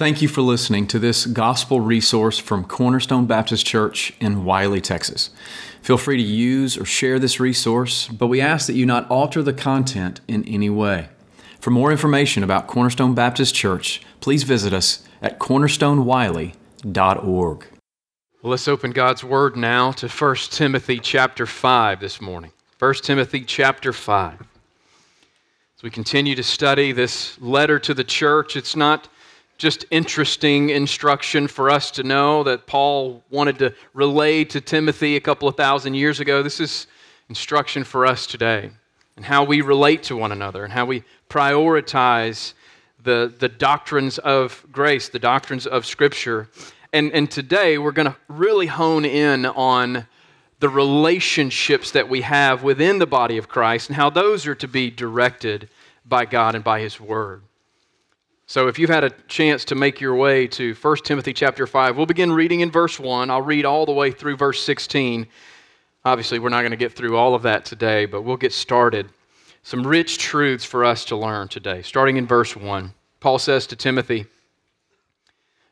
Thank you for listening to this gospel resource from Cornerstone Baptist Church in Wylie, Texas. Feel free to use or share this resource, but we ask that you not alter the content in any way. For more information about Cornerstone Baptist Church, please visit us at cornerstonewylie.org. Well, let's open God's Word now to 1 Timothy chapter 5 this morning. 1 Timothy chapter 5. As we continue to study this letter to the church, it's not just interesting instruction for us to know that Paul wanted to relay to Timothy a couple of thousand years ago. This is instruction for us today and how we relate to one another and how we prioritize the, the doctrines of grace, the doctrines of Scripture. And, and today we're going to really hone in on the relationships that we have within the body of Christ and how those are to be directed by God and by His Word. So if you've had a chance to make your way to 1 Timothy chapter 5, we'll begin reading in verse 1. I'll read all the way through verse 16. Obviously, we're not going to get through all of that today, but we'll get started. Some rich truths for us to learn today. Starting in verse 1, Paul says to Timothy,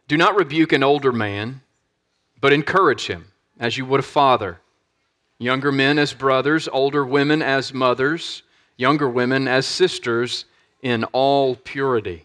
Do not rebuke an older man, but encourage him as you would a father. Younger men as brothers, older women as mothers, younger women as sisters in all purity.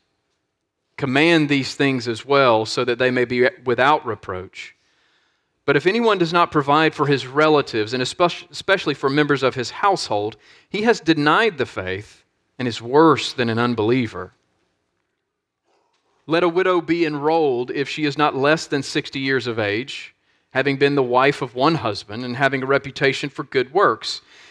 command these things as well, so that they may be without reproach. But if anyone does not provide for his relatives, and especially for members of his household, he has denied the faith and is worse than an unbeliever. Let a widow be enrolled if she is not less than 60 years of age, having been the wife of one husband and having a reputation for good works.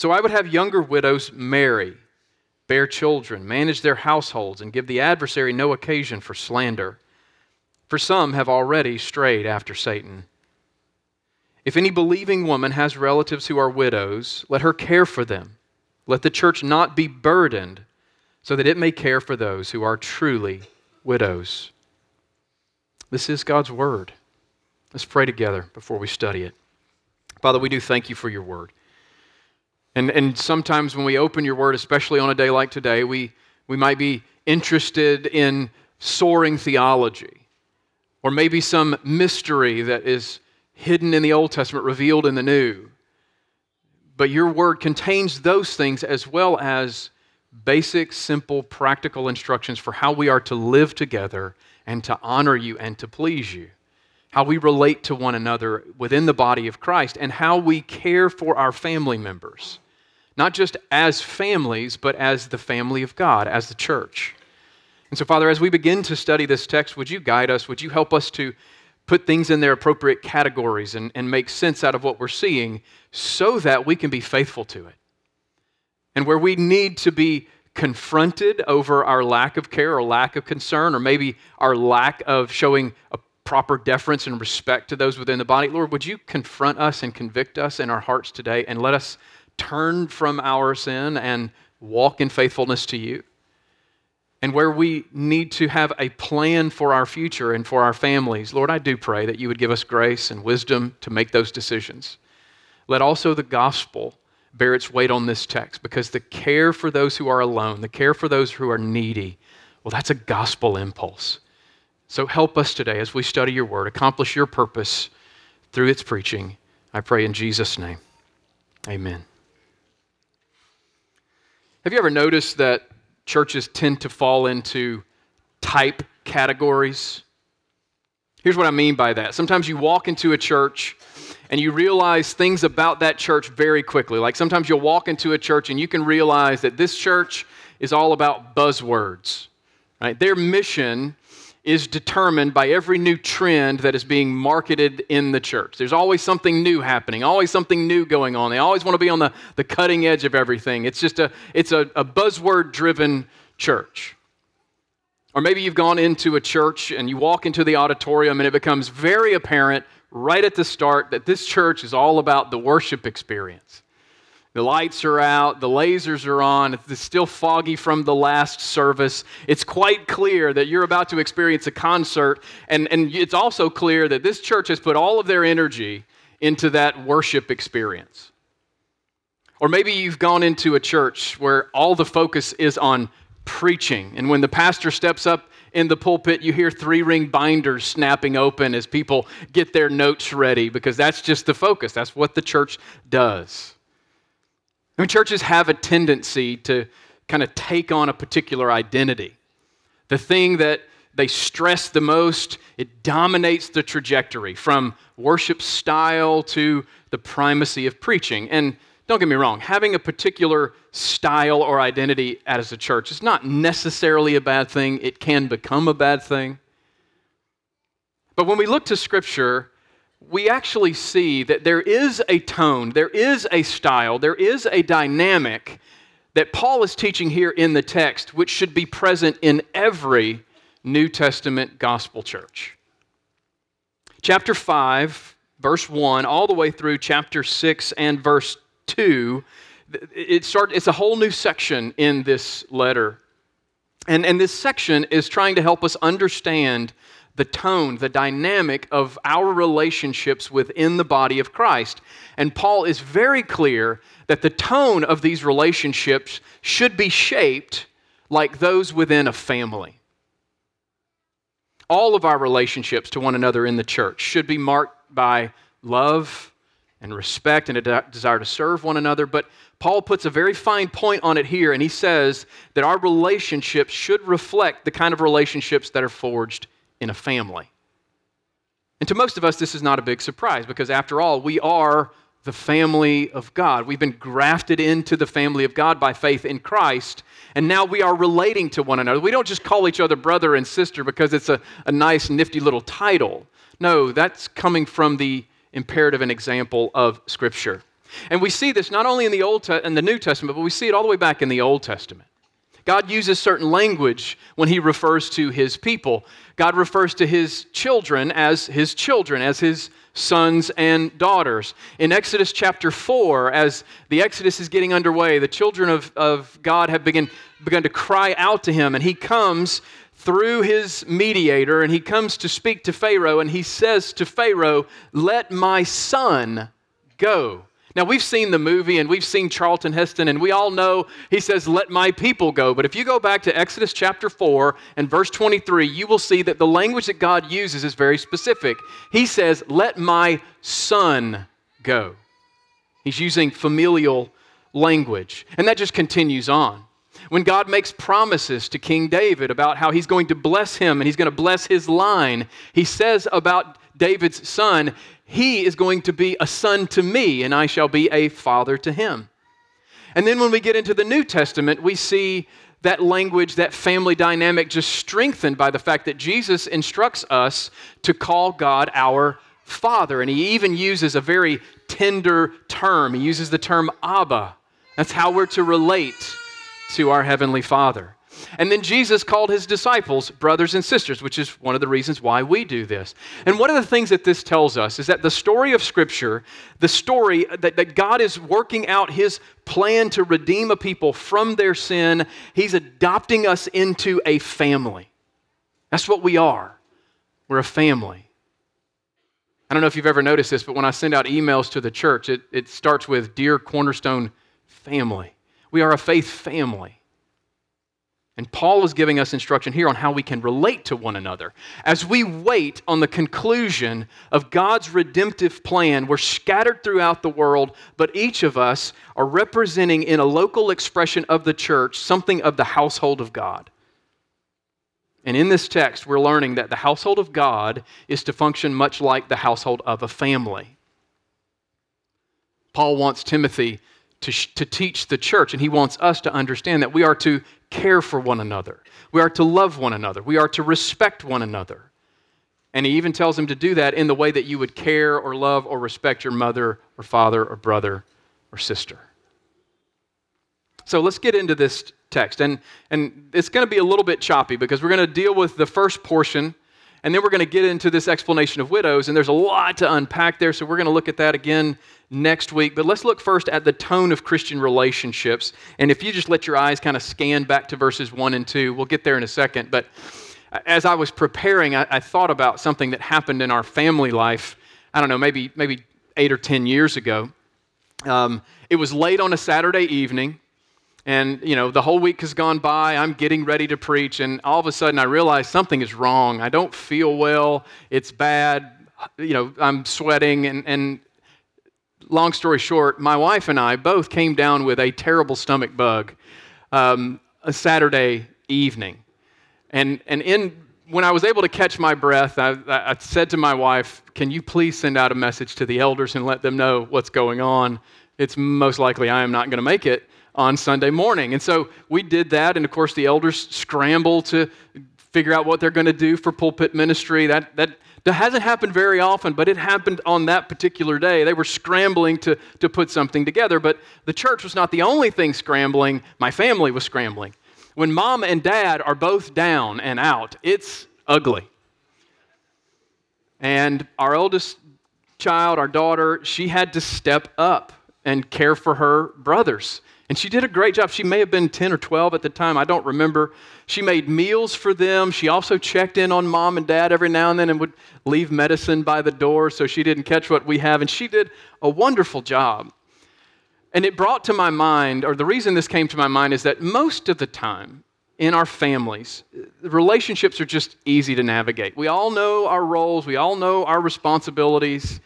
So I would have younger widows marry, bear children, manage their households, and give the adversary no occasion for slander. For some have already strayed after Satan. If any believing woman has relatives who are widows, let her care for them. Let the church not be burdened, so that it may care for those who are truly widows. This is God's word. Let's pray together before we study it. Father, we do thank you for your word. And, and sometimes when we open your word, especially on a day like today, we, we might be interested in soaring theology or maybe some mystery that is hidden in the Old Testament, revealed in the New. But your word contains those things as well as basic, simple, practical instructions for how we are to live together and to honor you and to please you. How we relate to one another within the body of Christ and how we care for our family members not just as families, but as the family of God, as the church. And so, Father, as we begin to study this text, would you guide us? Would you help us to put things in their appropriate categories and, and make sense out of what we're seeing so that we can be faithful to it? And where we need to be confronted over our lack of care or lack of concern, or maybe our lack of showing a proper deference and respect to those within the body, Lord, would you confront us and convict us in our hearts today and let us turn from our sin and walk in faithfulness to you. And where we need to have a plan for our future and for our families, Lord, I do pray that you would give us grace and wisdom to make those decisions. Let also the gospel bear its weight on this text because the care for those who are alone, the care for those who are needy, well, that's a gospel impulse. So help us today as we study your word, accomplish your purpose through its preaching. I pray in Jesus' name. Amen. Have you ever noticed that churches tend to fall into type categories? Here's what I mean by that. Sometimes you walk into a church and you realize things about that church very quickly. Like sometimes you'll walk into a church and you can realize that this church is all about buzzwords. Right? Their mission is determined by every new trend that is being marketed in the church. There's always something new happening, always something new going on. They always want to be on the, the cutting edge of everything. It's just a it's a, a buzzword driven church. Or maybe you've gone into a church and you walk into the auditorium and it becomes very apparent right at the start that this church is all about the worship experience. The lights are out, the lasers are on, it's still foggy from the last service. It's quite clear that you're about to experience a concert, and, and it's also clear that this church has put all of their energy into that worship experience. Or maybe you've gone into a church where all the focus is on preaching, and when the pastor steps up in the pulpit, you hear three ring binders snapping open as people get their notes ready because that's just the focus. That's what the church does. I mean, churches have a tendency to kind of take on a particular identity. The thing that they stress the most, it dominates the trajectory from worship style to the primacy of preaching. And don't get me wrong, having a particular style or identity as a church is not necessarily a bad thing. It can become a bad thing. But when we look to Scripture, we actually see that there is a tone, there is a style, there is a dynamic that Paul is teaching here in the text, which should be present in every New Testament gospel church. Chapter 5, verse 1, all the way through chapter 6 and verse 2, it start, it's a whole new section in this letter. And, and this section is trying to help us understand the tone, the dynamic of our relationships within the body of Christ. And Paul is very clear that the tone of these relationships should be shaped like those within a family. All of our relationships to one another in the church should be marked by love, and respect and a de- desire to serve one another. But Paul puts a very fine point on it here, and he says that our relationships should reflect the kind of relationships that are forged in a family. And to most of us, this is not a big surprise because, after all, we are the family of God. We've been grafted into the family of God by faith in Christ, and now we are relating to one another. We don't just call each other brother and sister because it's a, a nice, nifty little title. No, that's coming from the imperative and example of Scripture. And we see this not only in the Old Te- in the New Testament, but we see it all the way back in the Old Testament. God uses certain language when he refers to his people. God refers to his children as his children, as his sons and daughters. In Exodus chapter 4, as the Exodus is getting underway, the children of, of God have begun, begun to cry out to him, and he comes through his mediator and he comes to speak to Pharaoh and he says to Pharaoh, Let my son go. Now, we've seen the movie and we've seen Charlton Heston, and we all know he says, Let my people go. But if you go back to Exodus chapter 4 and verse 23, you will see that the language that God uses is very specific. He says, Let my son go. He's using familial language. And that just continues on. When God makes promises to King David about how he's going to bless him and he's going to bless his line, he says about David's son, He is going to be a son to me, and I shall be a father to him. And then when we get into the New Testament, we see that language, that family dynamic just strengthened by the fact that Jesus instructs us to call God our Father. And he even uses a very tender term. He uses the term Abba. That's how we're to relate to our Heavenly Father. And then Jesus called his disciples brothers and sisters, which is one of the reasons why we do this. And one of the things that this tells us is that the story of Scripture, the story that, that God is working out his plan to redeem a people from their sin, he's adopting us into a family. That's what we are. We're a family. I don't know if you've ever noticed this, but when I send out emails to the church, it, it starts with Dear Cornerstone Family. We are a faith family. And Paul is giving us instruction here on how we can relate to one another. As we wait on the conclusion of God's redemptive plan, we're scattered throughout the world, but each of us are representing in a local expression of the church something of the household of God. And in this text, we're learning that the household of God is to function much like the household of a family. Paul wants Timothy to, to teach the church, and he wants us to understand that we are to care for one another. We are to love one another. We are to respect one another. And he even tells him to do that in the way that you would care or love or respect your mother or father or brother or sister. So let's get into this text. And, and it's going to be a little bit choppy because we're going to deal with the first portion and then we're going to get into this explanation of widows. And there's a lot to unpack there. So we're going to look at that again next week. But let's look first at the tone of Christian relationships. And if you just let your eyes kind of scan back to verses 1 and 2, we'll get there in a second. But as I was preparing, I, I thought about something that happened in our family life. I don't know, maybe, maybe eight or 10 years ago. Um, it was late on a Saturday evening and you know the whole week has gone by. I'm getting ready to preach and all of a sudden i realize something is wrong. I don't feel well. It's bad. You know i'm sweating. And, and long story short my wife and i both came down with a terrible stomach bug um, a saturday evening. And and in when i was able to catch my breath I, I said to my wife can you please send out a message to the elders and let them know what's going on? It's most likely i am not going to make it on Sunday morning. And so we did that. And of course, the elders scramble to figure out what they're going to do for pulpit ministry. That, that, hasn't happened very often, but it happened on that particular day. They were scrambling to, to put something together. But the church was not the only thing scrambling, my family was scrambling. When mom and dad are both down and out, it's ugly. And our oldest child, our daughter, she had to step up and care for her brothers. And she did a great job. She may have been 10 or 12 at the time, I don't remember. She made meals for them. She also checked in on mom and dad every now and then and would leave medicine by the door so she didn't catch what we have. And she did a wonderful job. And it brought to my mind, or the reason this came to my mind is that most of the time in our families, relationships are just easy to navigate. We all know our roles, we all know our responsibilities.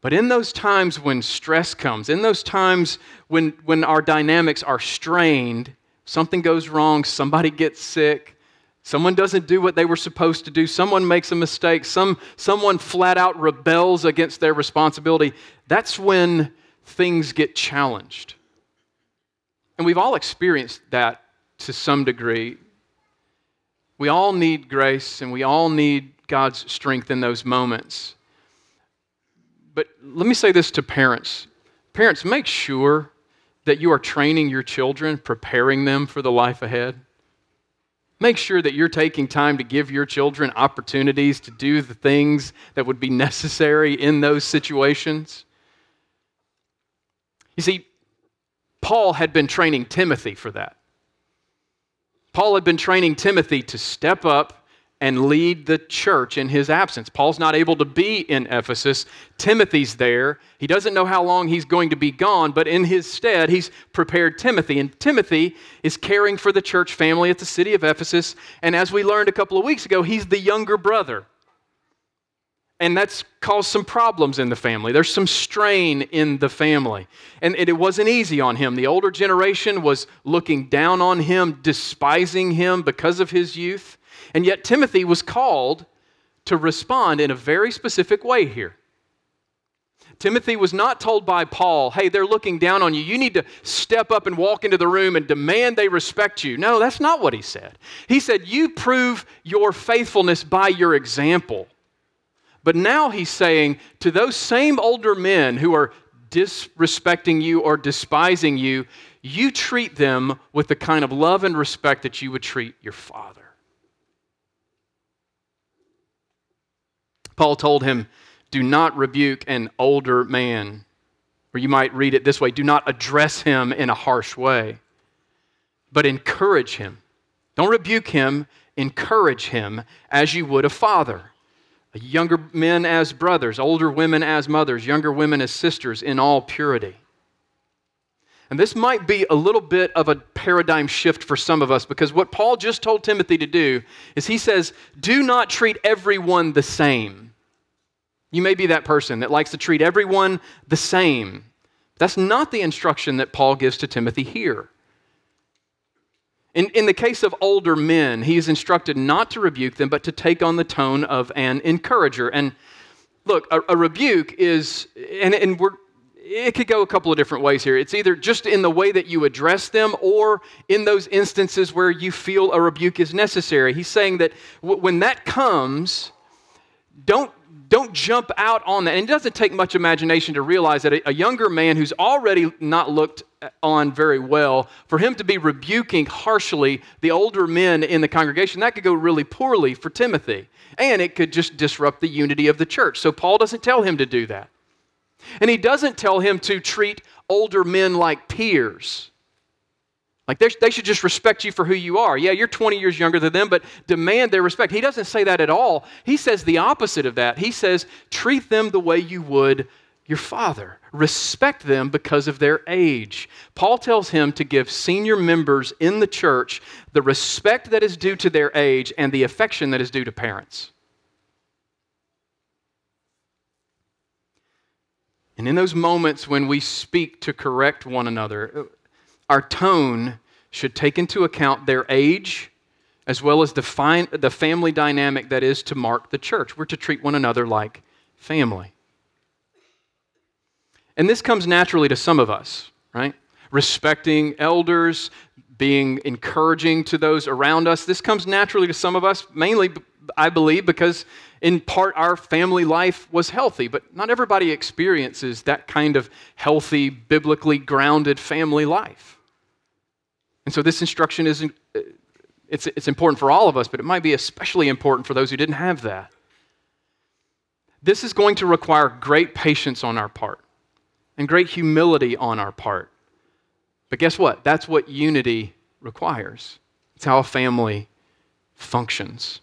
But in those times when stress comes, in those times when, when our dynamics are strained, something goes wrong, somebody gets sick, someone doesn't do what they were supposed to do, someone makes a mistake, some, someone flat out rebels against their responsibility, that's when things get challenged. And we've all experienced that to some degree. We all need grace and we all need God's strength in those moments. But let me say this to parents parents, make sure that you are training your children, preparing them for the life ahead. Make sure that you're taking time to give your children opportunities to do the things that would be necessary in those situations. You see, Paul had been training Timothy for that. Paul had been training Timothy to step up and lead the church in his absence. Paul's not able to be in Ephesus. Timothy's there. He doesn't know how long he's going to be gone, but in his stead, he's prepared Timothy. And Timothy is caring for the church family at the city of Ephesus. And as we learned a couple of weeks ago, he's the younger brother. And that's caused some problems in the family. There's some strain in the family. And it wasn't easy on him. The older generation was looking down on him, despising him because of his youth. And yet, Timothy was called to respond in a very specific way here. Timothy was not told by Paul, hey, they're looking down on you. You need to step up and walk into the room and demand they respect you. No, that's not what he said. He said, you prove your faithfulness by your example. But now he's saying to those same older men who are disrespecting you or despising you, you treat them with the kind of love and respect that you would treat your father. Paul told him, Do not rebuke an older man. Or you might read it this way do not address him in a harsh way, but encourage him. Don't rebuke him, encourage him as you would a father. Younger men as brothers, older women as mothers, younger women as sisters in all purity. And this might be a little bit of a paradigm shift for some of us because what Paul just told Timothy to do is he says, Do not treat everyone the same. You may be that person that likes to treat everyone the same. That's not the instruction that Paul gives to Timothy here. In, in the case of older men, he is instructed not to rebuke them, but to take on the tone of an encourager. And look, a, a rebuke is, and, and we're, it could go a couple of different ways here. It's either just in the way that you address them or in those instances where you feel a rebuke is necessary. He's saying that w- when that comes, don't don't jump out on that. And it doesn't take much imagination to realize that a, a, younger man who's already not looked on very well, for him to be rebuking harshly the older men in the congregation, that could go really poorly for Timothy. And it could just disrupt the unity of the church. So Paul doesn't tell him to do that. And he doesn't tell him to treat older men like peers. Like they should just respect you for who you are. Yeah, you're 20 years younger than them, but demand their respect. He doesn't say that at all. He says the opposite of that. He says, treat them the way you would your father. Respect them because of their age. Paul tells him to give senior members in the church the respect that is due to their age and the affection that is due to parents. And in those moments when we speak to correct one another, our tone should take into account their age as well as the, the family dynamic that is to mark the church. We're to treat one another like family. And this comes naturally to some of us, right? Respecting elders, being encouraging to those around us. This comes naturally to some of us, mainly, I believe, because in part our family life was healthy, but not everybody experiences that kind of healthy, biblically grounded family life. And so this instruction is uh, it's, it's important for all of us, but it might be especially important for those who didn't have that. This is going to require great patience on our part and great humility on our part. But guess what? That's what unity requires. It's how a family functions.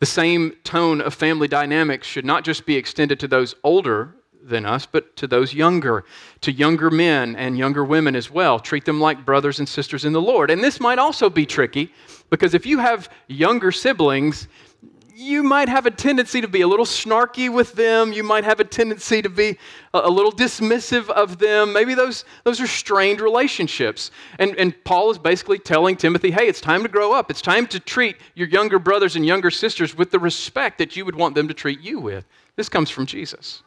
The same tone of family dynamics should not just be extended to those older than us, but to those younger, to younger men and younger women as well. Treat them like brothers and sisters in the Lord. And this might also be tricky because if you have younger siblings, you might have a tendency to be a little snarky with them. You might have a tendency to be a, little dismissive of them. Maybe those, those are strained relationships. And, and Paul is basically telling Timothy, hey, it's time to grow up. It's time to treat your younger brothers and younger sisters with the respect that you would want them to treat you with. This comes from Jesus.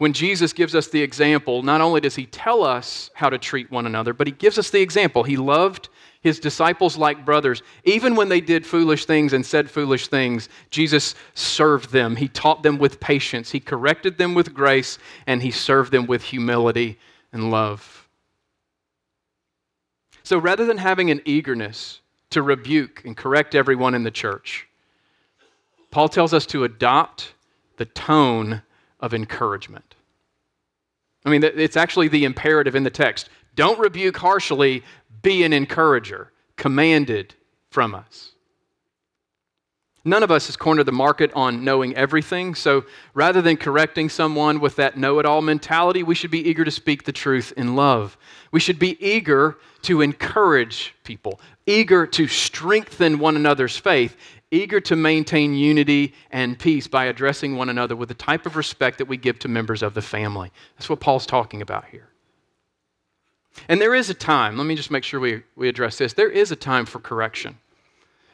When Jesus gives us the example, not only does he tell us how to treat one another, but he gives us the example. He loved his disciples like brothers. Even when they did foolish things and said foolish things, Jesus served them. He taught them with patience, he corrected them with grace, and he served them with humility and love. So rather than having an eagerness to rebuke and correct everyone in the church, Paul tells us to adopt the tone of encouragement. I mean, it's actually the imperative in the text. Don't rebuke harshly, be an encourager, commanded from us. None of us has cornered the market on knowing everything, so rather than correcting someone with that know it all mentality, we should be eager to speak the truth in love. We should be eager to encourage people, eager to strengthen one another's faith, eager to maintain unity and peace by addressing one another with the type of respect that we give to members of the family. That's what Paul's talking about here. And there is a time, let me just make sure we, we address this. There is a time for correction.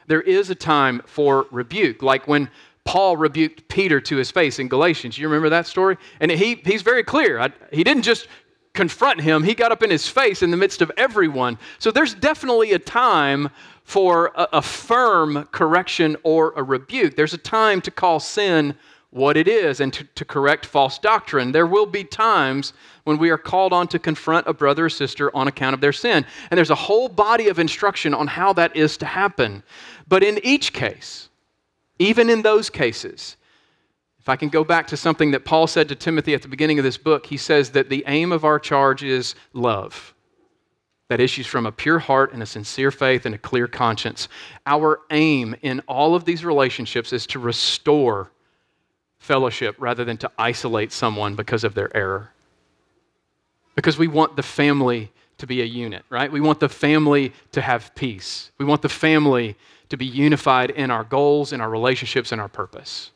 There is a time for rebuke, like when Paul rebuked Peter to his face in Galatians. You remember that story? And he, he's very clear. I, he didn't just confront him, he got up in his face in the midst of everyone. So there's definitely a time for a, a firm correction or a rebuke. There's a time to call sin what it is and to, to, correct false doctrine. There will be times when we are called on to confront a brother or sister on account of their sin. And there's a whole body of instruction on how that is to happen. But in each case, even in those cases, if I can go back to something that Paul said to Timothy at the beginning of this book, he says that the aim of our charge is love that issues from a pure heart and a sincere faith and a clear conscience. Our aim in all of these relationships is to restore fellowship rather than to isolate someone because of their error. Because we want the family to be a unit, right? We want the family to have peace. We want the family to be unified in our goals, in our relationships, and our purpose.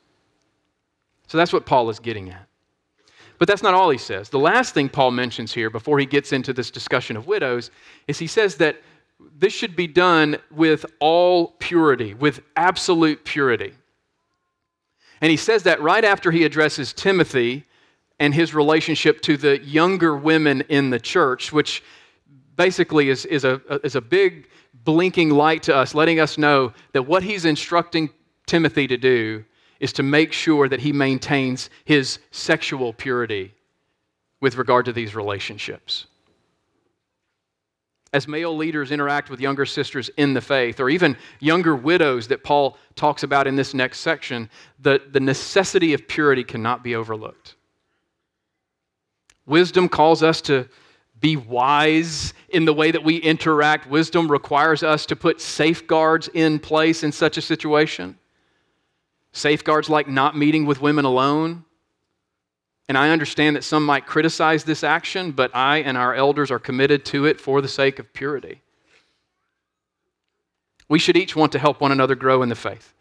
So that's what Paul is getting at. But that's not all he says. The last thing Paul mentions here before he gets into this discussion of widows is he says that this should be done with all purity, with absolute purity. And he says that right after he addresses Timothy and his relationship to the younger women in the church, which basically is, is, a, is a big blinking light to us, letting us know that what he's instructing Timothy to do is to make sure that he maintains his sexual purity with regard to these relationships. As male leaders interact with younger sisters in the faith, or even younger widows that Paul talks about in this next section, the, the necessity of purity cannot be overlooked. Wisdom calls us to be wise in the way that we interact. Wisdom requires us to put safeguards in place in such a situation. Safeguards like not meeting with women alone. And I understand that some might criticize this action, but I and our elders are committed to it for the sake of purity. We should each want to help one another grow in the faith.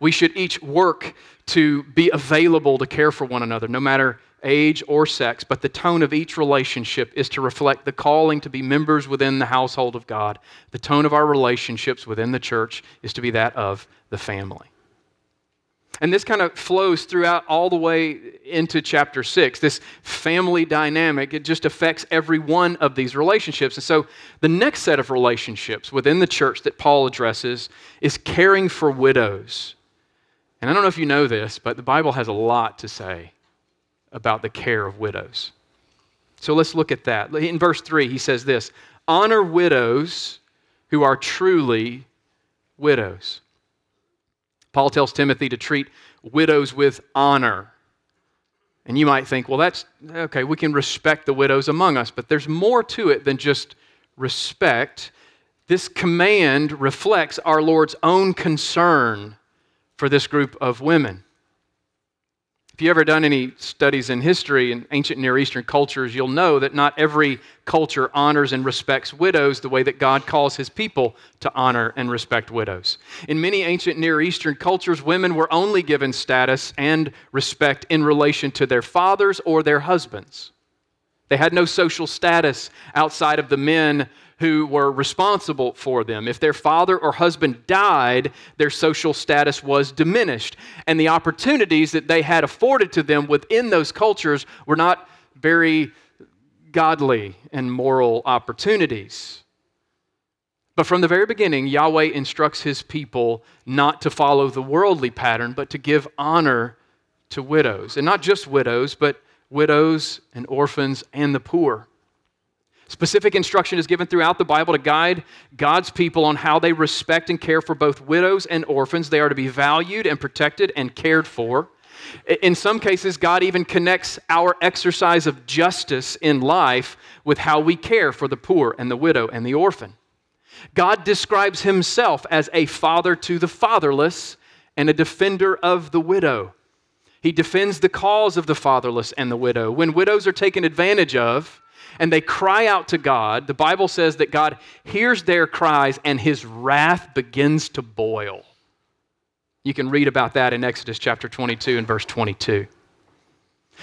We should each work to be available to care for one another, no matter age, or sex, but the tone of each relationship is to reflect the calling to be members within the household of God. The tone of our relationships within the church is to be that of the family. And this kind of flows throughout all the way into chapter six. This family dynamic, it just affects every one of these relationships. And so the next set of relationships within the church that Paul addresses is caring for widows. And I don't know if you know this, but the Bible has a lot to say about the care of widows. So let's look at that. In verse 3, he says this Honor widows who are truly widows. Paul tells Timothy to treat widows with honor. And you might think, well, that's okay, we can respect the widows among us, but there's more to it than just respect. This command reflects our Lord's own concern for this group of women. If you've ever done any studies in history in ancient Near Eastern cultures, you'll know that not every culture honors and respects widows the way that God calls his people to honor and respect widows. In many ancient Near Eastern cultures, women were only given status and respect in relation to their fathers or their husbands. They had no social status outside of the men who were responsible for them. If their father or husband died, their social status was diminished. And the opportunities that they had afforded to them within those cultures were not very godly and moral opportunities. But from the very beginning, Yahweh instructs his people not to follow the worldly pattern, but to give honor to widows. And not just widows, but widows and orphans and the poor. Specific instruction is given throughout the Bible to guide God's people on how they respect and care for both widows and orphans. They are to be valued and protected and cared for. In some cases, God even connects our exercise of justice in life with how we care for the poor and the widow and the orphan. God describes himself as a father to the fatherless and a defender of the widow. He defends the cause of the fatherless and the widow. When widows are taken advantage of, and they cry out to God, the Bible says that God hears their cries and his wrath begins to boil. You can read about that in Exodus chapter 22 and verse 22.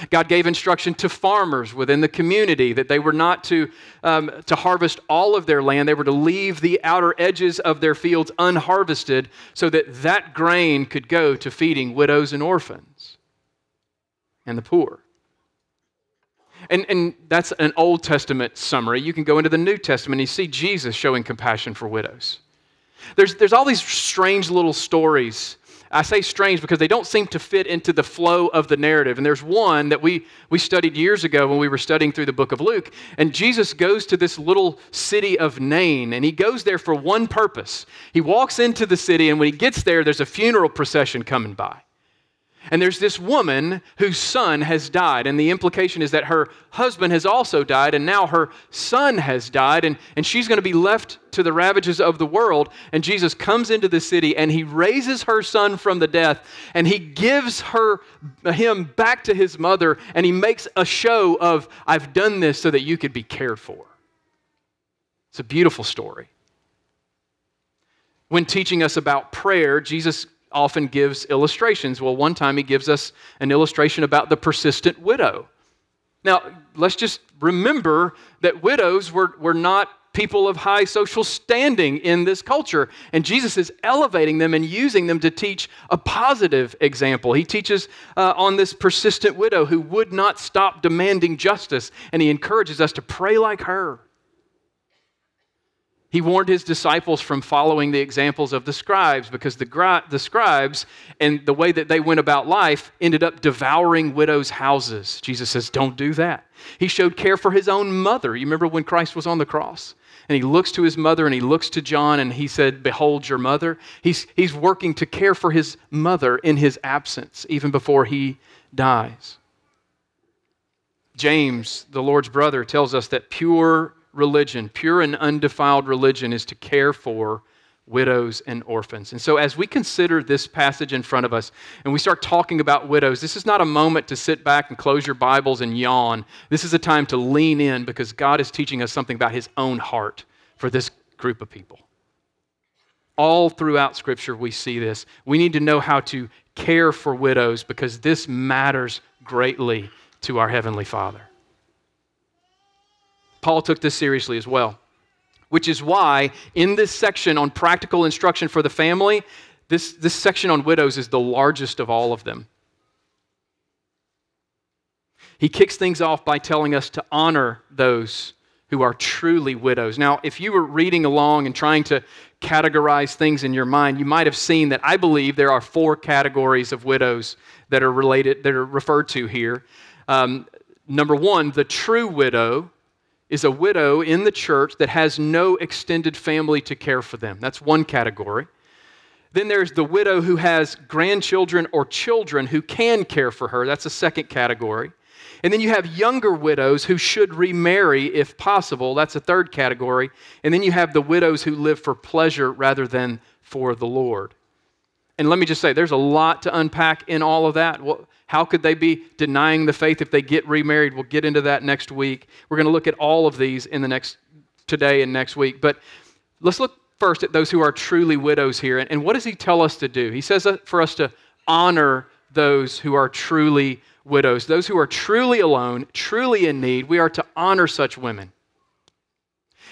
God gave instruction to farmers within the community that they were not to, um, to harvest all of their land. They were to leave the outer edges of their fields unharvested so that that grain could go to feeding widows and orphans and the poor. And, and that's an Old Testament summary. You can go into the New Testament and you see Jesus showing compassion for widows. There's, there's all these strange little stories. I say strange because they don't seem to fit into the flow of the narrative. And there's one that we, we studied years ago when we were studying through the book of Luke. And Jesus goes to this little city of Nain, and he goes there for one purpose. He walks into the city, and when he gets there, there's a funeral procession coming by. And there's this woman whose son has died. And the implication is that her husband has also died, and now her son has died, and, and she's going to be left to the ravages of the world. And Jesus comes into the city and he raises her son from the death, and he gives her him back to his mother, and he makes a show of, I've done this so that you could be cared for. It's a beautiful story. When teaching us about prayer, Jesus often gives illustrations. Well, one time he gives us an illustration about the persistent widow. Now, let's just remember that widows were, were not people of high social standing in this culture. And Jesus is elevating them and using them to teach a positive example. He teaches uh, on this persistent widow who would not stop demanding justice, and he encourages us to pray like her. He warned his disciples from following the examples of the scribes because the, the scribes and the way that they went about life ended up devouring widows' houses. Jesus says, Don't do that. He showed care for his own mother. You remember when Christ was on the cross? And he looks to his mother and he looks to John and he said, Behold your mother. He's, he's working to care for his mother in his absence, even before he dies. James, the Lord's brother, tells us that pure religion, pure and undefiled religion, is to care for widows and orphans. And so, as we consider this passage in front of us and we start talking about widows, this is not a moment to sit back and close your Bibles and yawn. This is a time to lean in because God is teaching us something about His own heart for this group of people. All throughout Scripture, we see this. We need to know how to care for widows because this matters greatly to our Heavenly Father. Paul took this seriously as well, which is why in this section on practical instruction for the family, this, this section on widows is the largest of all of them. He kicks things off by telling us to honor those who are truly widows. Now, if you were reading along and trying to categorize things in your mind, you might have seen that I believe there are four categories of widows that are related, that are referred to here. Um, number one, the true widow is a widow in the church that has no extended family to care for them. That's one category. Then there's the widow who has grandchildren or children who can care for her. That's a second category. And then you have younger widows who should remarry if possible. That's a third category. And then you have the widows who live for pleasure rather than for the Lord. And let me just say, there's a lot to unpack in all of that. Well, how could they be denying the faith if they get remarried? We'll get into that next week. We're going to look at all of these in the next today and next week. But let's look first at those who are truly widows here. And what does he tell us to do? He says for us to honor those who are truly widows, those who are truly alone, truly in need. We are to honor such women.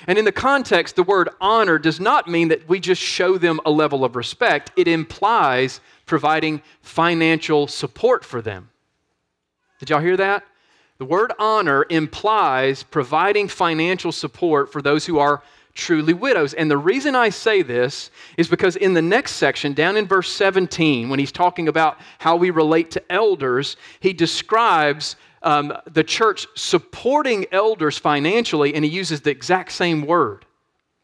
And in the context, the word honor does not mean that we just show them a level of respect. It implies providing financial support for them. Did y'all hear that? The word honor implies providing financial support for those who are truly widows. And the reason I say this is because in the next section, down in verse 17, when he's talking about how we relate to elders, he describes um, the church supporting elders financially, and he uses the exact same word.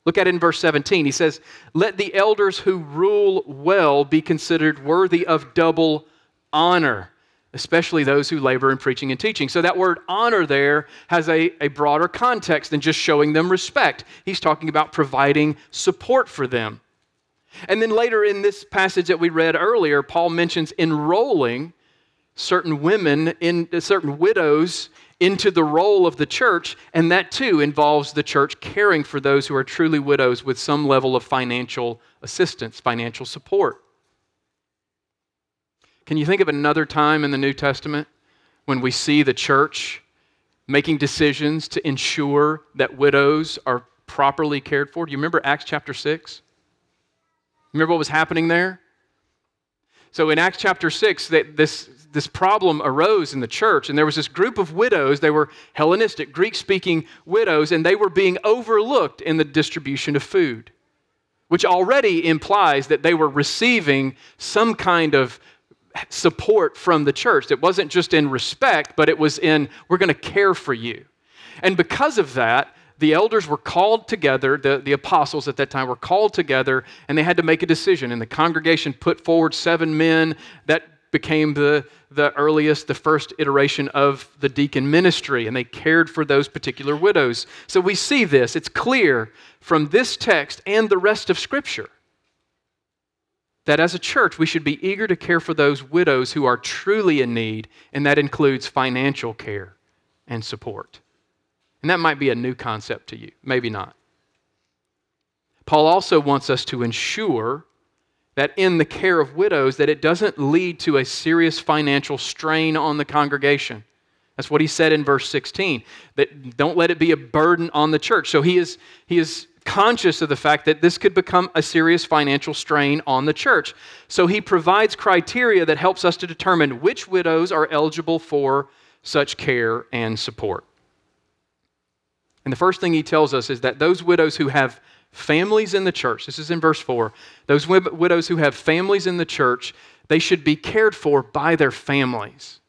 Look at it in verse 17. He says, Let the elders who rule well be considered worthy of double honor, especially those who labor in preaching and teaching. So that word honor there has a, a broader context than just showing them respect. He's talking about providing support for them. And then later in this passage that we read earlier, Paul mentions enrolling certain women, in, uh, certain widows, into the roll of the church, and that too involves the church caring for those who are truly widows with some level of financial assistance, financial support. Can you think of another time in the New Testament when we see the church making decisions to ensure that widows are properly cared for? Do you remember Acts chapter 6? Remember what was happening there? So in Acts chapter 6, that this this problem arose in the church, and there was this group of widows. They were Hellenistic, Greek speaking widows, and they were being overlooked in the distribution of food, which already implies that they were receiving some kind of support from the church. It wasn't just in respect, but it was in, we're going to care for you. And because of that, the elders were called together, the, the apostles at that time were called together, and they had to make a decision. And the congregation put forward seven men that became the, the earliest, the first iteration of the deacon ministry, and they cared for those particular widows. So we see this. It's clear from this text and the rest of Scripture that as a church, we should be eager to care for those widows who are truly in need, and that includes financial care and support. And that might be a new concept to you, maybe not. Paul also wants us to ensure that in the care of widows that it doesn't lead to a serious financial strain on the congregation. That's what he said in verse 16. That don't let it be a burden on the church. So he is he is conscious of the fact that this could become a serious financial strain on the church. So he provides criteria that helps us to determine which widows are eligible for such care and support. And the first thing he tells us is that those widows who have families in the church, this is in verse 4, those widows who have families in the church, they should be cared for by their families.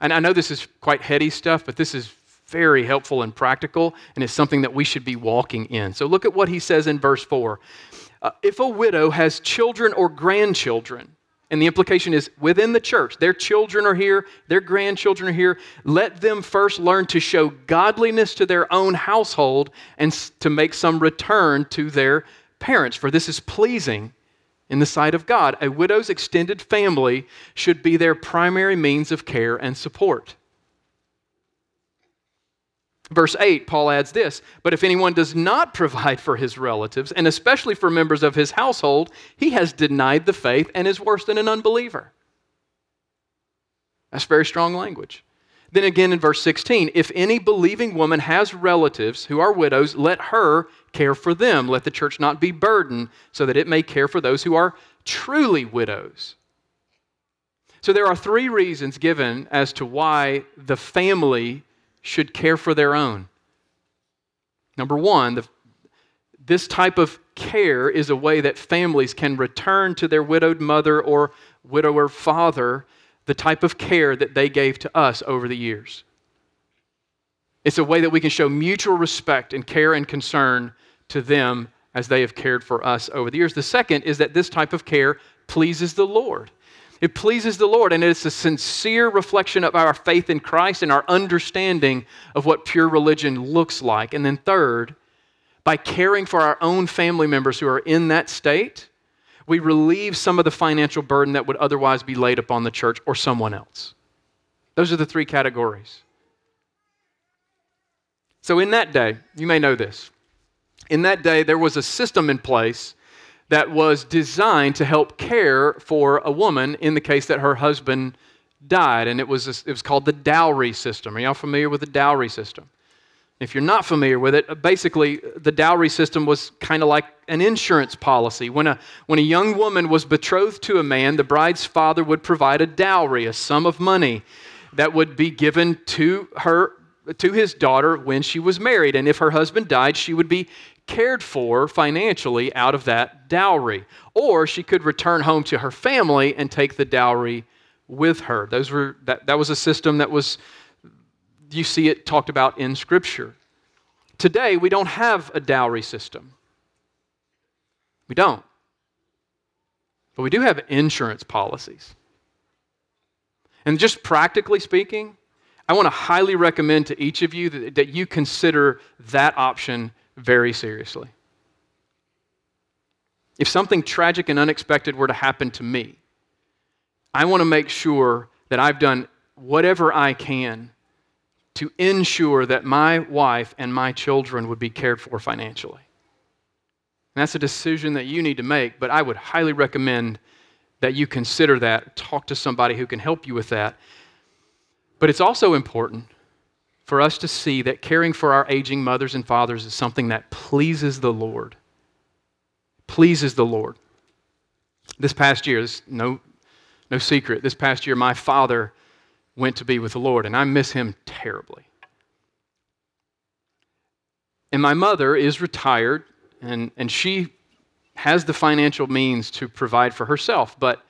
And I know this is quite heady stuff, but this is very helpful and practical, and it's something that we should be walking in. So look at what he says in verse 4. Uh, if a widow has children or grandchildren, and the implication is within the church, their children are here, their grandchildren are here. Let them first learn to show godliness to their own household and to make some return to their parents, for this is pleasing in the sight of God. A widow's extended family should be their primary means of care and support. Verse 8, Paul adds this But if anyone does not provide for his relatives, and especially for members of his household, he has denied the faith and is worse than an unbeliever. That's very strong language. Then again in verse 16, if any believing woman has relatives who are widows, let her care for them. Let the church not be burdened, so that it may care for those who are truly widows. So there are three reasons given as to why the family should care for their own. Number one, the, this type of care is a way that families can return to their widowed mother or widower father the type of care that they gave to us over the years. It's a way that we can show mutual respect and care and concern to them as they have cared for us over the years. The second is that this type of care pleases the Lord. It pleases the Lord, and it's a sincere reflection of our faith in Christ and our understanding of what pure religion looks like. And then, third, by caring for our own family members who are in that state, we relieve some of the financial burden that would otherwise be laid upon the church or someone else. Those are the three categories. So, in that day, you may know this. In that day, there was a system in place that was designed to help care for a woman in the case that her husband died. And it was, it was called the dowry system. Are y'all familiar with the dowry system? If you're not familiar with it, uh, basically the dowry system was kind of like an insurance policy. When a, when a young woman was betrothed to a man, the bride's father would provide a dowry, a sum of money that would be given to her to his daughter when she was married. And if her husband died, she would be cared for financially out of that dowry. Or she could return home to her family and take the dowry with her. Those were, that, that was a system that was, you see it talked about in Scripture. Today, we don't have a dowry system. We don't. But we do have insurance policies. And just practically speaking, I want to highly recommend to each of you that, that you consider that option very seriously. If something tragic and unexpected were to happen to me, I want to make sure that I've done whatever I can to ensure that my wife and my children would be cared for financially. And that's a decision that you need to make, but I would highly recommend that you consider that, talk to somebody who can help you with that. But it's also important for us to see that caring for our aging mothers and fathers is something that pleases the Lord. Pleases the Lord. This past year, this no, no secret, this past year, my father went to be with the Lord, and I miss him terribly. And my mother is retired, and, and she has the financial means to provide for herself, but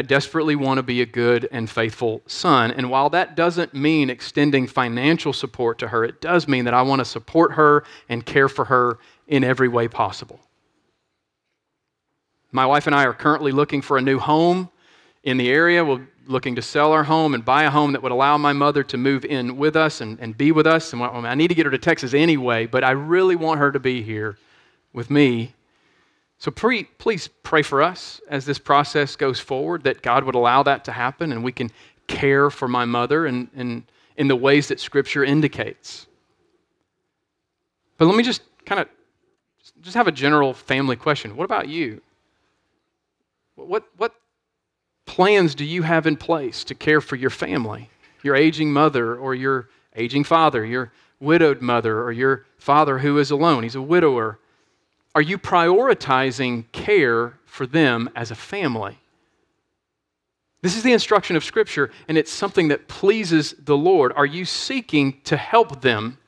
I desperately want to be a good and faithful son. And while that doesn't mean extending financial support to her, it does mean that I want to support her and care for her in every way possible. My wife and I are currently looking for a new home in the area. We're looking to sell our home and buy a home that would allow my mother to move in with us and, and be with us. And I need to get her to Texas anyway, but I really want her to be here with me so pre, please pray for us as this process goes forward that God would allow that to happen and we can care for my mother in, in the ways that Scripture indicates. But let me just kind of just have a general family question. What about you? What, what plans do you have in place to care for your family? your aging mother or your aging father, your widowed mother or your father who is alone. He's a widower. Are you prioritizing care for them as a family? This is the instruction of Scripture, and it's something that pleases the Lord. Are you seeking to help them?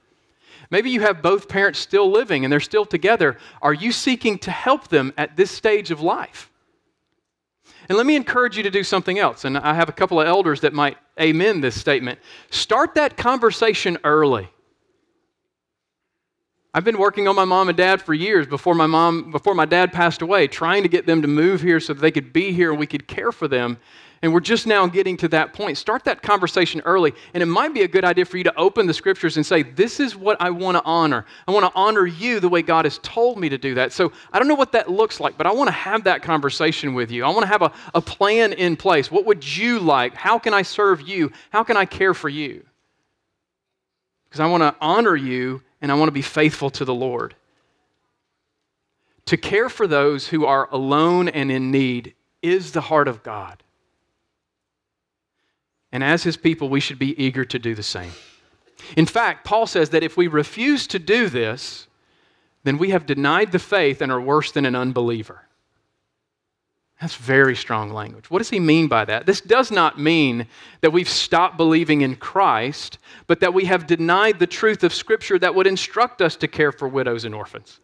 Maybe you have both parents still living and they're still together. Are you seeking to help them at this stage of life? And let me encourage you to do something else. And I have a couple of elders that might amen this statement. Start that conversation early. I've been working on my mom and dad for years before my mom before my dad passed away, trying to get them to move here so that they could be here and we could care for them. And we're just now getting to that point. Start that conversation early. And it might be a good idea for you to open the scriptures and say, This is what I want to honor. I want to honor you the way God has told me to do that. So I don't know what that looks like, but I want to have that conversation with you. I want to have a, a plan in place. What would you like? How can I serve you? How can I care for you? Because I want to honor you and I want to be faithful to the Lord. To care for those who are alone and in need is the heart of God. And as his people, we should be eager to do the same. In fact, Paul says that if we refuse to do this, then we have denied the faith and are worse than an unbeliever. That's very strong language. What does he mean by that? This does not mean that we've stopped believing in Christ, but that we have denied the truth of Scripture that would instruct us to care for widows and orphans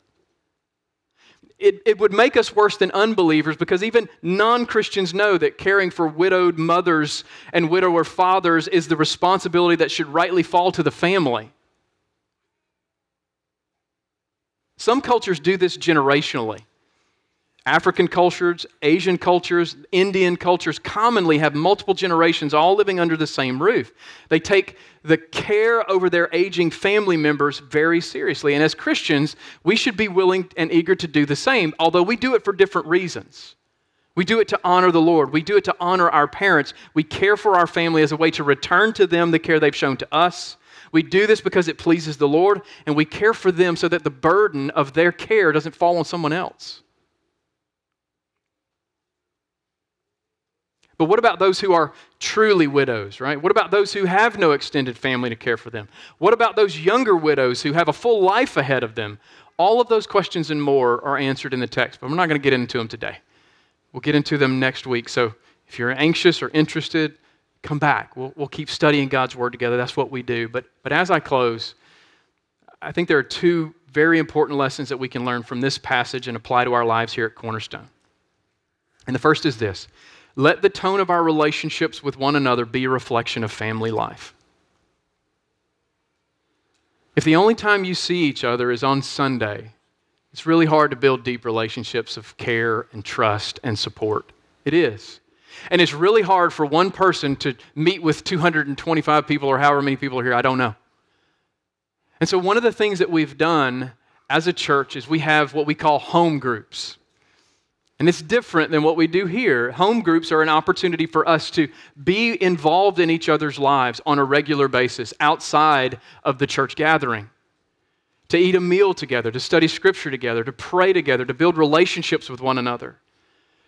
it, it would make us worse than unbelievers because even non Christians know that caring for widowed mothers and widower fathers is the responsibility that should rightly fall to the family. Some cultures do this generationally. African cultures, Asian cultures, Indian cultures commonly have multiple generations all living under the same roof. They take the care over their aging family members very seriously. And as Christians, we should be willing and eager to do the same, although we do it for different reasons. We do it to honor the Lord. We do it to honor our parents. We care for our family as a way to return to them the care they've shown to us. We do this because it pleases the Lord, and we care for them so that the burden of their care doesn't fall on someone else. But what about those who are truly widows, right? What about those who have no extended family to care for them? What about those younger widows who have a full life ahead of them? All of those questions and more are answered in the text, but we're not going to get into them today. We'll get into them next week. So if you're anxious or interested, come back. We'll, we'll keep studying God's Word together. That's what we do. But, but as I close, I think there are two very important lessons that we can learn from this passage and apply to our lives here at Cornerstone. And the first is this let the tone of our relationships with one another be a reflection of family life. If the only time you see each other is on Sunday, it's really hard to build deep relationships of care and trust and support. It is. And it's really hard for one person to meet with 225 people or however many people are here, I don't know. And so, one of the things that we've done as a church is we have what we call home groups. And it's different than what we do here. Home groups are an opportunity for us to be involved in each other's lives on a regular basis outside of the church gathering. To eat a meal together, to study scripture together, to pray together, to build relationships with one another,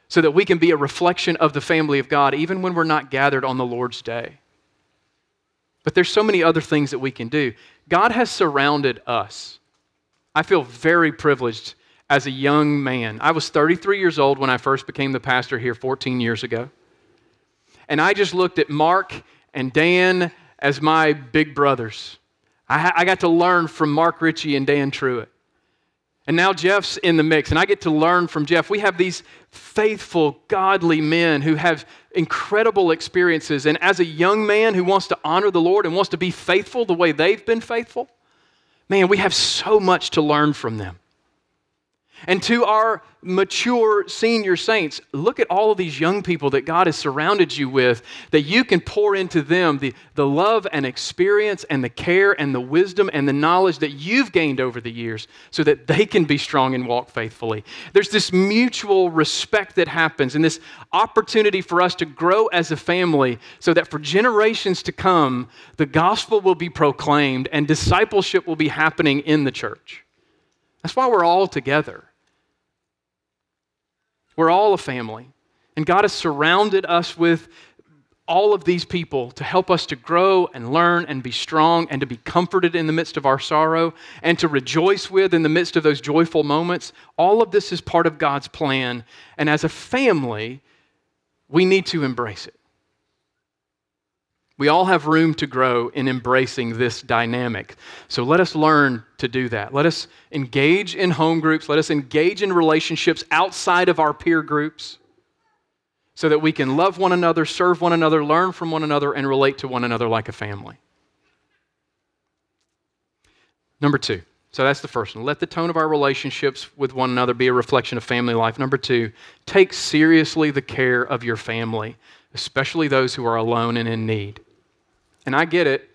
so that we can be a reflection of the family of God even when we're not gathered on the Lord's day. But there's so many other things that we can do. God has surrounded us. I feel very privileged as a young man. I was 33 years old when I first became the pastor here 14 years ago. And I just looked at Mark and Dan as my big brothers. I, I got to learn from Mark Ritchie and Dan Truitt. And now Jeff's in the mix, and I get to learn from Jeff. We have these faithful, godly men who have incredible experiences. And as a young man who wants to honor the Lord and wants to be faithful the way they've been faithful, man, we have so much to learn from them. And to our mature senior saints, look at all of these young people that God has surrounded you with, that you can pour into them the, the love and experience and the care and the wisdom and the knowledge that you've gained over the years so that they can be strong and walk faithfully. There's this mutual respect that happens and this opportunity for us to grow as a family so that for generations to come, the gospel will be proclaimed and discipleship will be happening in the church. That's why we're all together. We're all a family. And God has surrounded us with all of these people to help us to grow and learn and be strong and to be comforted in the midst of our sorrow and to rejoice with in the midst of those joyful moments. All of this is part of God's plan. And as a family, we need to embrace it. We all have room to grow in embracing this dynamic. So let us learn to do that. Let us engage in home groups. Let us engage in relationships outside of our peer groups so that we can love one another, serve one another, learn from one another, and relate to one another like a family. Number two. So that's the first one. Let the tone of our relationships with one another be a reflection of family life. Number two, take seriously the care of your family, especially those who are alone and in need. And I get it.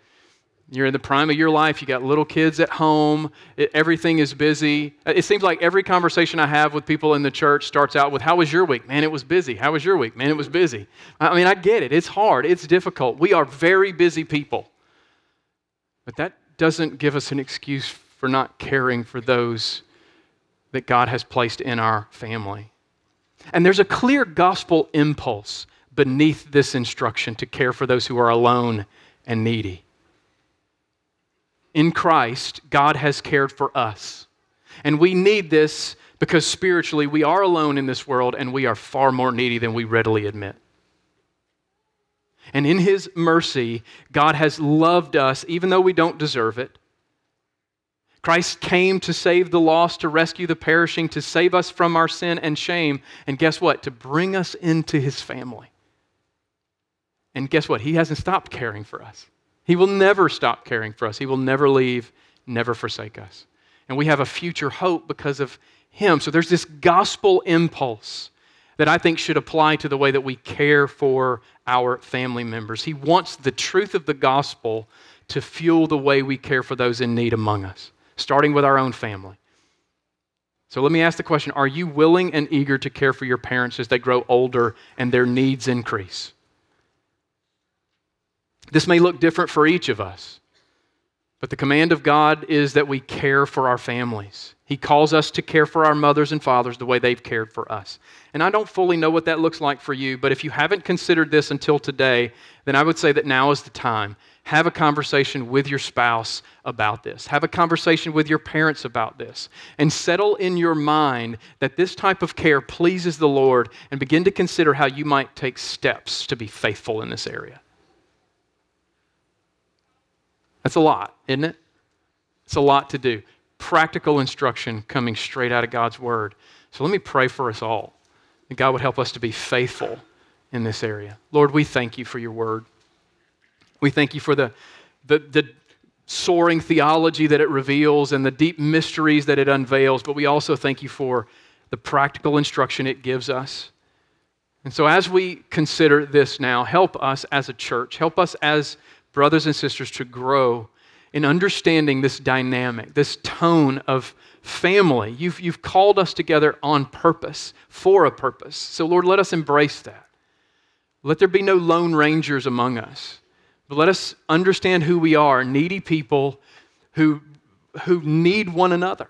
You're in the prime of your life. You got little kids at home. It, everything is busy. Uh, it seems like every conversation I have with people in the church starts out with, How was your week? Man, it was busy. How was your week? Man, it was busy. I mean, I get it. It's hard. It's difficult. We are very busy people. But that doesn't give us an excuse for not caring for those that God has placed in our family. And there's a clear gospel impulse beneath this instruction to care for those who are alone and needy. In Christ, God has cared for us. And we need this because spiritually we are alone in this world and we are far more needy than we readily admit. And in His mercy, God has loved us even though we don't deserve it. Christ came to save the lost, to rescue the perishing, to save us from our sin and shame. And guess what? To bring us into His family. And guess what? He hasn't stopped caring for us. He will never stop caring for us. He will never leave, never forsake us. And we have a future hope because of Him. So there's this gospel impulse that I think should apply to the way that we care for our family members. He wants the truth of the gospel to fuel the way we care for those in need among us, starting with our own family. So let me ask the question Are you willing and eager to care for your parents as they grow older and their needs increase? This may look different for each of us, but the command of God is that we care for our families. He calls us to care for our mothers and fathers the way they've cared for us. And I don't fully know what that looks like for you, but if you haven't considered this until today, then I would say that now is the time. Have a conversation with your spouse about this. Have a conversation with your parents about this. And settle in your mind that this type of care pleases the Lord and begin to consider how you might take steps to be faithful in this area. That's a lot, isn't it? It's a lot to do. Practical instruction coming straight out of God's word. So let me pray for us all that God would help us to be faithful in this area. Lord, we thank you for your word. We thank you for the, the, the soaring theology that it reveals and the deep mysteries that it unveils, but we also thank you for the practical instruction it gives us. And so, as we consider this now, help us as a church, help us as brothers and sisters, to grow in understanding this dynamic, this tone of family. You've, you've called us together on purpose, for a purpose. So, Lord, let us embrace that. Let there be no lone rangers among us, but let us understand who we are needy people who, who need one another.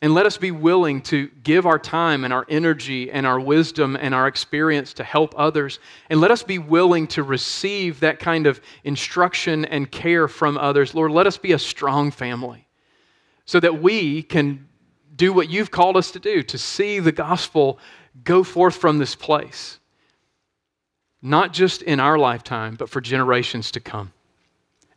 And let us be willing to give our time and our energy and our wisdom and our experience to help others. And let us be willing to receive that kind of instruction and care from others. Lord, let us be a strong family so that we can do what you've called us to do to see the gospel go forth from this place, not just in our lifetime, but for generations to come.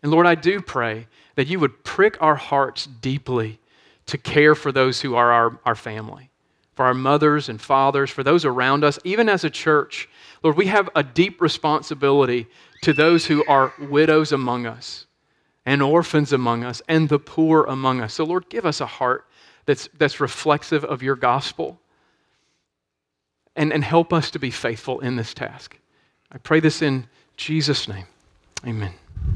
And Lord, I do pray that you would prick our hearts deeply to care for those who are our, our family, for our mothers and fathers, for those around us, even as a church. Lord, we have a deep responsibility to those who are widows among us and orphans among us and the poor among us. So, Lord, give us a heart that's, that's reflexive of your gospel and, and help us to be faithful in this task. I pray this in Jesus' name. Amen.